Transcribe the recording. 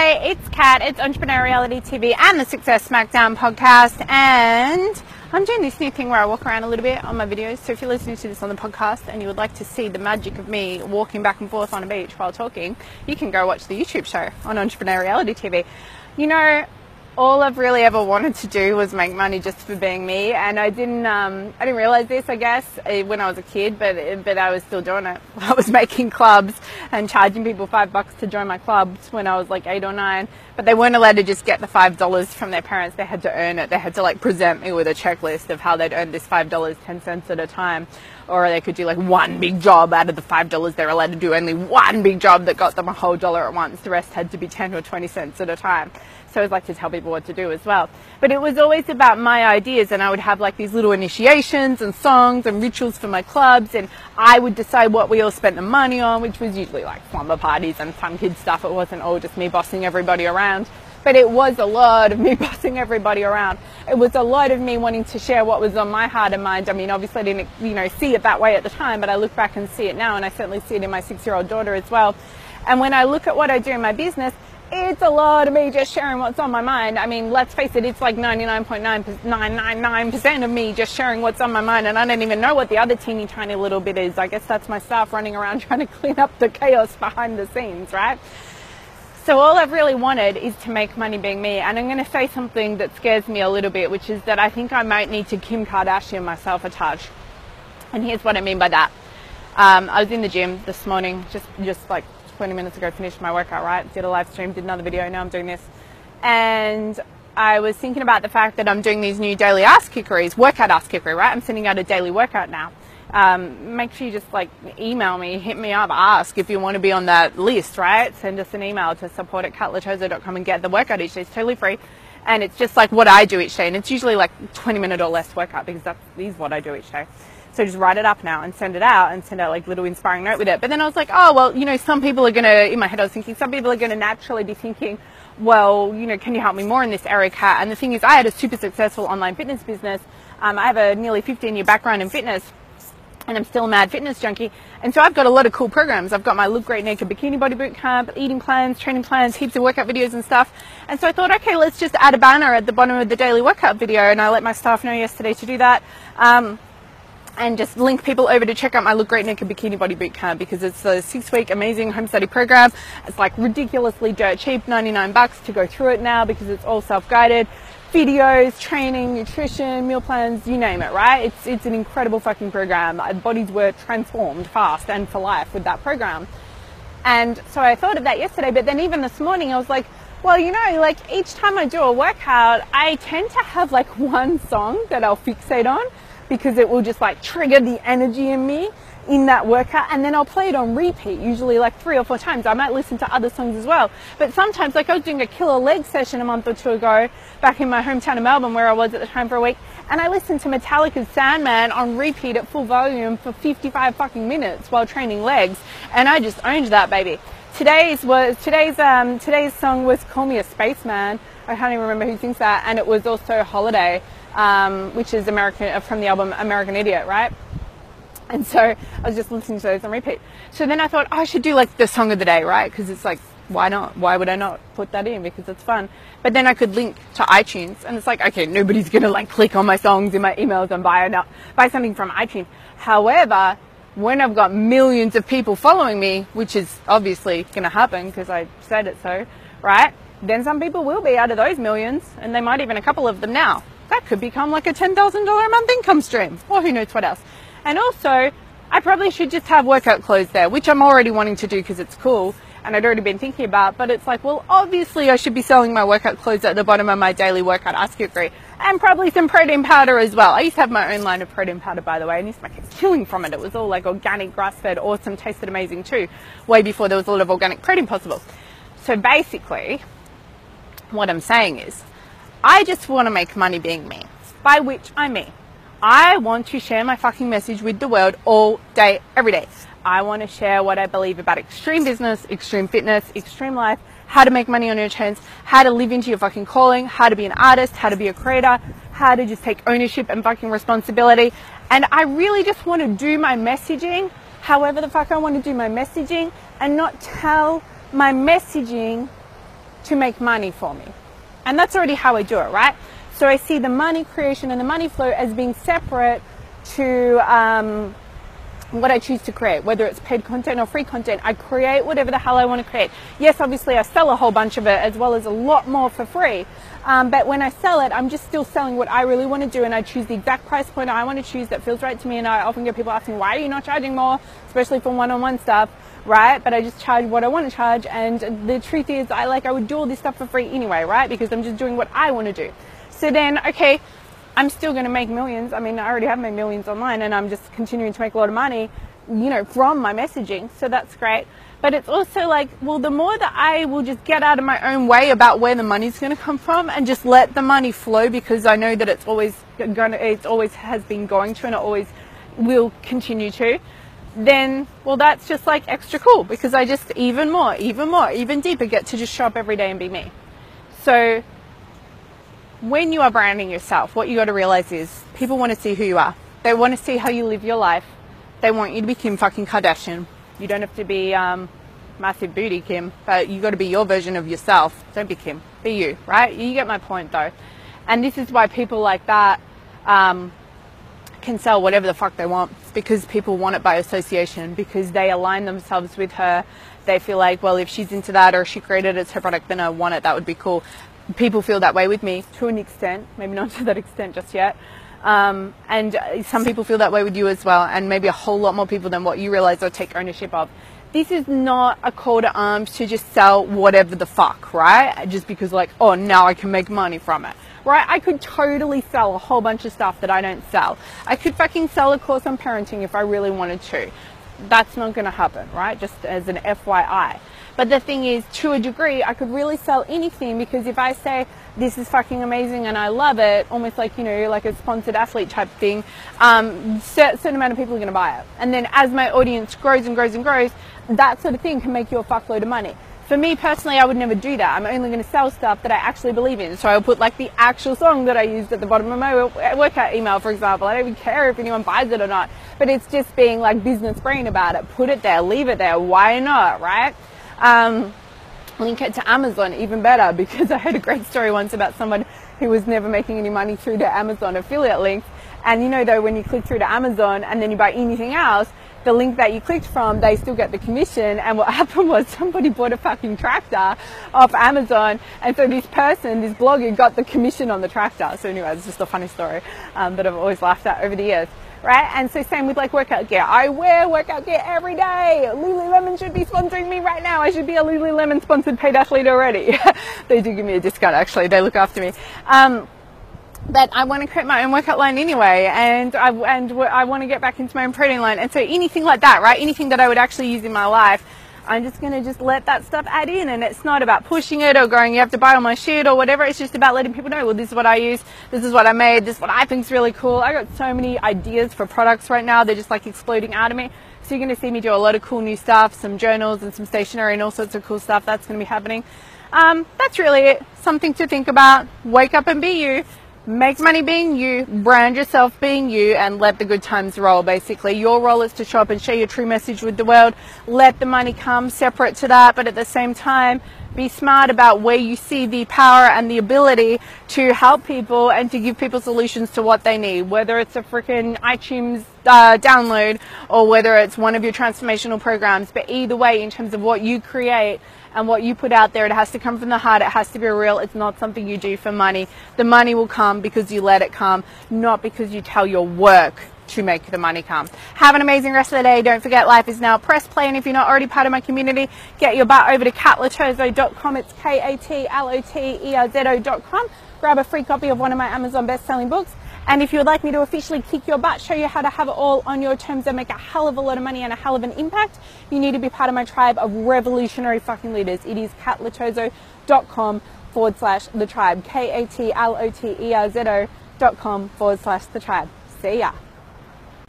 Hey, it's Kat. It's Entrepreneur Reality TV and the Success Smackdown podcast. And I'm doing this new thing where I walk around a little bit on my videos. So if you're listening to this on the podcast and you would like to see the magic of me walking back and forth on a beach while talking, you can go watch the YouTube show on Entrepreneur Reality TV. You know, all I've really ever wanted to do was make money just for being me, and I didn't. Um, I didn't realize this, I guess, eh, when I was a kid, but but I was still doing it. I was making clubs and charging people five bucks to join my clubs when I was like eight or nine, but they weren't allowed to just get the five dollars from their parents. They had to earn it. They had to like present me with a checklist of how they'd earned this five dollars ten cents at a time, or they could do like one big job out of the five dollars they're allowed to do. Only one big job that got them a whole dollar at once. The rest had to be ten or twenty cents at a time. So I was like to tell people what to do as well. But it was always about my ideas and I would have like these little initiations and songs and rituals for my clubs and I would decide what we all spent the money on, which was usually like slumber parties and fun kid stuff. It wasn't all just me bossing everybody around. But it was a lot of me bossing everybody around. It was a lot of me wanting to share what was on my heart and mind. I mean, obviously I didn't, you know, see it that way at the time, but I look back and see it now and I certainly see it in my six year old daughter as well. And when I look at what I do in my business, it's a lot of me just sharing what's on my mind. I mean, let's face it, it's like 99.999% of me just sharing what's on my mind, and I don't even know what the other teeny tiny little bit is. I guess that's my staff running around trying to clean up the chaos behind the scenes, right? So all I've really wanted is to make money being me, and I'm going to say something that scares me a little bit, which is that I think I might need to Kim Kardashian myself a touch. And here's what I mean by that. Um, I was in the gym this morning, just just like 20 minutes ago, finished my workout, right? Did a live stream, did another video, now I'm doing this. And I was thinking about the fact that I'm doing these new daily ass kickeries, workout ass kickery, right? I'm sending out a daily workout now. Um, make sure you just like email me, hit me up, ask if you want to be on that list, right? Send us an email to support at katloterzo.com and get the workout each day. It's totally free. And it's just like what I do each day. And it's usually like 20 minute or less workout because that is what I do each day. So just write it up now and send it out and send out like little inspiring note with it. But then I was like, oh, well, you know, some people are going to, in my head, I was thinking, some people are going to naturally be thinking, well, you know, can you help me more in this area, Kat? And the thing is, I had a super successful online fitness business. Um, I have a nearly 15 year background in fitness and I'm still a mad fitness junkie. And so I've got a lot of cool programs. I've got my Look Great Naked Bikini Body Boot Camp, eating plans, training plans, heaps of workout videos and stuff. And so I thought, okay, let's just add a banner at the bottom of the daily workout video. And I let my staff know yesterday to do that. Um, and just link people over to check out my Look Great Naked Bikini Body Boot Camp because it's a six week amazing home study program. It's like ridiculously dirt cheap, 99 bucks to go through it now because it's all self guided. Videos, training, nutrition, meal plans, you name it, right? It's, it's an incredible fucking program. Bodies were transformed fast and for life with that program. And so I thought of that yesterday, but then even this morning I was like, well, you know, like each time I do a workout, I tend to have like one song that I'll fixate on because it will just like trigger the energy in me in that workout and then I'll play it on repeat, usually like three or four times. I might listen to other songs as well. But sometimes, like I was doing a killer leg session a month or two ago back in my hometown of Melbourne where I was at the time for a week and I listened to Metallica's Sandman on repeat at full volume for 55 fucking minutes while training legs and I just owned that baby. Today's was today's um today's song was Call Me a Spaceman. I can't even remember who sings that and it was also Holiday um, which is American uh, from the album American Idiot, right? And so I was just listening to those on repeat. So then I thought oh, I should do like the song of the day, right? Because it's like, why not? Why would I not put that in? Because it's fun. But then I could link to iTunes, and it's like, okay, nobody's gonna like click on my songs in my emails and buy a, buy something from iTunes. However, when I've got millions of people following me, which is obviously gonna happen because I said it so, right? Then some people will be out of those millions, and they might even a couple of them now that could become like a $10,000 a month income stream or who knows what else. And also, I probably should just have workout clothes there, which I'm already wanting to do because it's cool and I'd already been thinking about, but it's like, well, obviously I should be selling my workout clothes at the bottom of my daily workout ask agree, and probably some protein powder as well. I used to have my own line of protein powder, by the way, and used to make a killing from it. It was all like organic, grass-fed, awesome, tasted amazing too, way before there was a lot of organic protein possible. So basically, what I'm saying is, I just want to make money being me, by which I mean, I want to share my fucking message with the world all day, every day. I want to share what I believe about extreme business, extreme fitness, extreme life, how to make money on your terms, how to live into your fucking calling, how to be an artist, how to be a creator, how to just take ownership and fucking responsibility. And I really just want to do my messaging however the fuck I want to do my messaging and not tell my messaging to make money for me. And that's already how I do it, right? So I see the money creation and the money flow as being separate to um, what I choose to create, whether it's paid content or free content. I create whatever the hell I want to create. Yes, obviously, I sell a whole bunch of it as well as a lot more for free. Um, but when I sell it, I'm just still selling what I really want to do, and I choose the exact price point I want to choose that feels right to me. And I often get people asking, "Why are you not charging more?" Especially for one-on-one stuff, right? But I just charge what I want to charge, and the truth is, I like I would do all this stuff for free anyway, right? Because I'm just doing what I want to do. So then, okay, I'm still going to make millions. I mean, I already have made millions online, and I'm just continuing to make a lot of money, you know, from my messaging. So that's great. But it's also like, well, the more that I will just get out of my own way about where the money's going to come from and just let the money flow because I know that it's always going to, it always has been going to and it always will continue to, then, well, that's just like extra cool because I just even more, even more, even deeper get to just show up every day and be me. So when you are branding yourself, what you got to realize is people want to see who you are. They want to see how you live your life. They want you to be Kim fucking Kardashian. You don't have to be um, massive booty Kim, but you got to be your version of yourself. Don't be Kim. Be you, right? You get my point though. And this is why people like that um, can sell whatever the fuck they want because people want it by association because they align themselves with her. They feel like, well, if she's into that or she created it, it's her product, then I want it. That would be cool people feel that way with me to an extent, maybe not to that extent just yet. Um, and some people feel that way with you as well, and maybe a whole lot more people than what you realize or take ownership of. This is not a call to arms to just sell whatever the fuck, right? Just because, like, oh, now I can make money from it, right? I could totally sell a whole bunch of stuff that I don't sell. I could fucking sell a course on parenting if I really wanted to. That's not going to happen, right? Just as an FYI. But the thing is, to a degree, I could really sell anything because if I say this is fucking amazing and I love it, almost like you know, like a sponsored athlete type thing, um, certain amount of people are going to buy it. And then as my audience grows and grows and grows, that sort of thing can make you a fuckload of money. For me personally, I would never do that. I'm only going to sell stuff that I actually believe in. So I'll put like the actual song that I used at the bottom of my workout email, for example. I don't even care if anyone buys it or not, but it's just being like business brain about it. Put it there, leave it there. Why not, right? Um, link it to Amazon, even better, because I heard a great story once about someone who was never making any money through the Amazon affiliate links. And you know, though, when you click through to Amazon and then you buy anything else, the link that you clicked from, they still get the commission. And what happened was somebody bought a fucking tractor off Amazon. And so this person, this blogger, got the commission on the tractor. So, anyway, it's just a funny story um, that I've always laughed at over the years right? And so same with like workout gear. I wear workout gear every day. Lululemon should be sponsoring me right now. I should be a Lululemon sponsored paid athlete already. they do give me a discount actually. They look after me. Um, but I want to create my own workout line anyway, and I and I want to get back into my own protein line, and so anything like that, right? Anything that I would actually use in my life, I'm just going to just let that stuff add in. And it's not about pushing it or going, you have to buy all my shit or whatever. It's just about letting people know, well, this is what I use. This is what I made. This is what I think is really cool. I got so many ideas for products right now. They're just like exploding out of me. So you're going to see me do a lot of cool new stuff, some journals and some stationery and all sorts of cool stuff. That's going to be happening. Um, that's really it. Something to think about. Wake up and be you make money being you, brand yourself being you, and let the good times roll, basically. Your role is to show up and share your true message with the world. Let the money come separate to that, but at the same time, be smart about where you see the power and the ability to help people and to give people solutions to what they need, whether it's a freaking iTunes uh, download or whether it's one of your transformational programs. But either way, in terms of what you create, and what you put out there, it has to come from the heart. It has to be real. It's not something you do for money. The money will come because you let it come, not because you tell your work to make the money come. Have an amazing rest of the day. Don't forget life is now. Press play and if you're not already part of my community, get your butt over to katloterzo.com. It's K-A-T-L-O-T-E-R-Z-O.com. Grab a free copy of one of my Amazon best-selling books. And if you would like me to officially kick your butt, show you how to have it all on your terms and make a hell of a lot of money and a hell of an impact, you need to be part of my tribe of revolutionary fucking leaders. It is katloterzo.com forward slash the tribe. K A T L O T E R Z O dot com forward slash the tribe. See ya.